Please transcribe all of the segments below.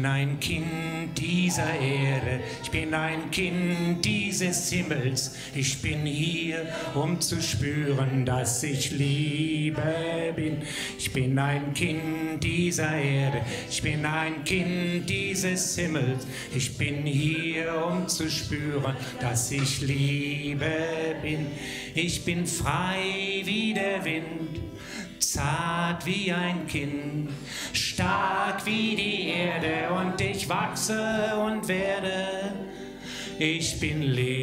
bin ein Kind dieser Erde, ich bin ein Kind dieses Himmels, ich bin hier, um zu spüren, dass ich Liebe bin. Ich bin ein Kind dieser Erde, ich bin ein Kind dieses Himmels, ich bin hier, um zu spüren, dass ich Liebe bin. Ich bin frei wie der Wind zart wie ein Kind, stark wie die Erde und ich wachse und werde. Ich bin Licht,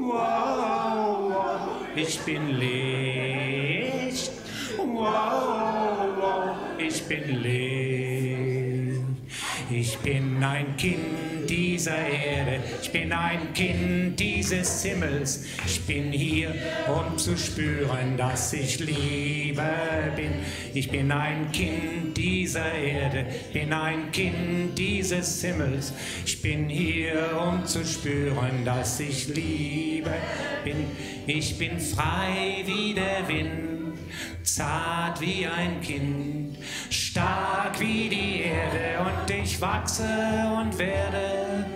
wow, wow. ich bin Licht, wow, wow. ich bin Licht. Ich bin ein Kind dieser Erde, ich bin ein Kind dieses Himmels. Ich bin hier, um zu spüren, dass ich Liebe bin. Ich bin ein Kind dieser Erde, bin ein Kind dieses Himmels. Ich bin hier, um zu spüren, dass ich Liebe bin. Ich bin frei wie der Wind zart wie ein Kind, wachse und werde.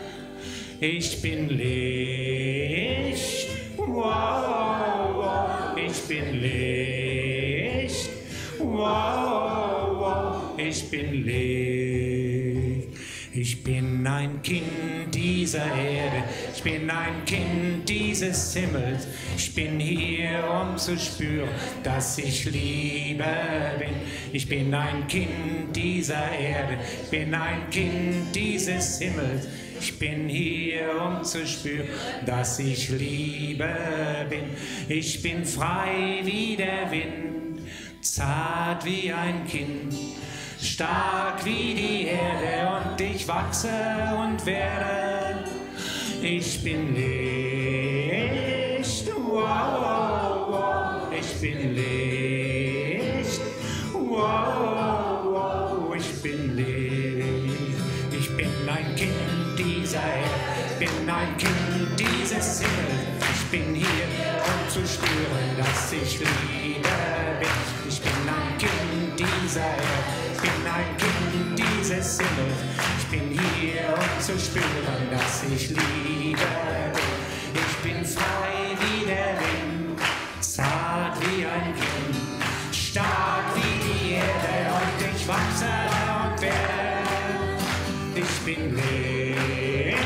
Ich bin Licht, wow, ich bin Licht, wow. ich bin Licht. Ich bin ein Kind dieser Erde, ich bin ein Kind dieses Himmels. Ich bin hier, um zu spüren, dass ich Liebe bin. Ich bin ein Kind dieser Erde, ich bin ein Kind dieses Himmels. Ich bin hier, um zu spüren, dass ich Liebe bin. Ich bin frei wie der Wind, zart wie ein Kind stark wie die Erde und ich wachse und werde. Ich bin Licht, wow, wow, ich bin Licht, wow, wow, ich bin Licht. Ich bin ein Kind dieser Erde, bin ein Kind dieses Himmels. Ich bin hier, um zu spüren, dass ich Liebe bin. Ich bin ein Kind dieser Erde bin ein Kind dieses Himmels. Ich bin hier, um zu spüren, dass ich Liebe. Ich bin frei wie der Wind, zart wie ein Kind, stark wie die Erde und ich wachse und werde. Ich bin Licht,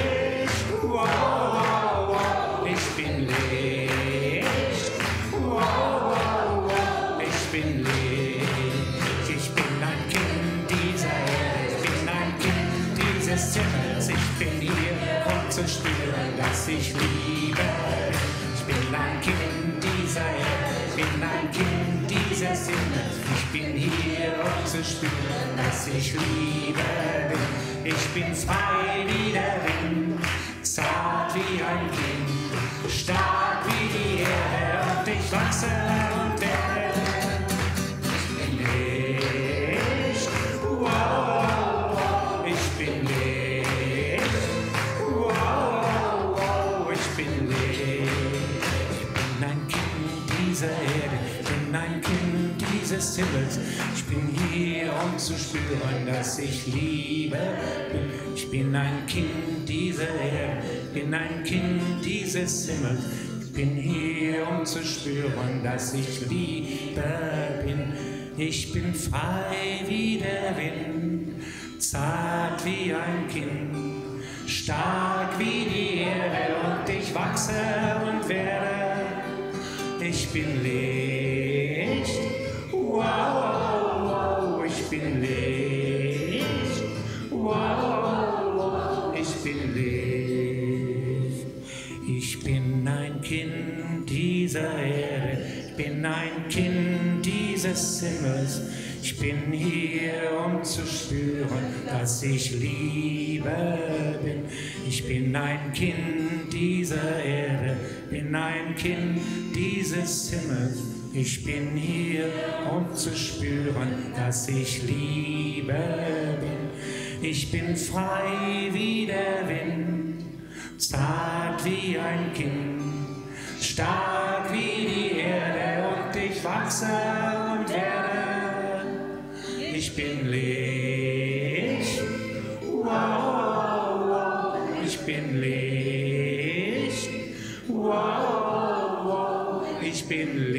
wow, wow, wow. ich bin Licht, wow, wow, wow. ich bin Licht. Ich bin ein Kind dieser Erde, ich bin ein Kind dieses Himmels. Dass ich liebe. Ich bin ein Kind dieser Erde, ich bin ein Kind dieses Himmels. Ich bin hier, um zu spüren, dass ich liebe bin. Ich bin frei wie der Wind, zart wie ein Kind, stark wie die Erde und ich wachse und dieser Erde, bin ein Kind dieses Himmels. Ich bin hier, um zu spüren, dass ich Liebe bin. Ich bin ein Kind dieser Erde, bin ein Kind dieses Himmels. Ich bin hier, um zu spüren, dass ich Liebe bin. Ich bin frei wie der Wind, zart wie ein Kind, stark wie die Erde und ich wachse und werde. Ich bin Licht, wow, wow, ich bin Licht, wow, wow, ich bin Licht. Ich bin ein Kind dieser Erde, ich bin ein Kind dieses Himmels. Ich bin hier, um zu spüren, dass ich Liebe bin. Ich bin ein Kind dieser Erde, bin ein Kind dieses Himmels. Ich bin hier, um zu spüren, dass ich Liebe bin. Ich bin frei wie der Wind, zart wie ein Kind, stark wie die Erde und ich wachse und werde. Ich bin Licht, wow, wow, ich bin Licht. been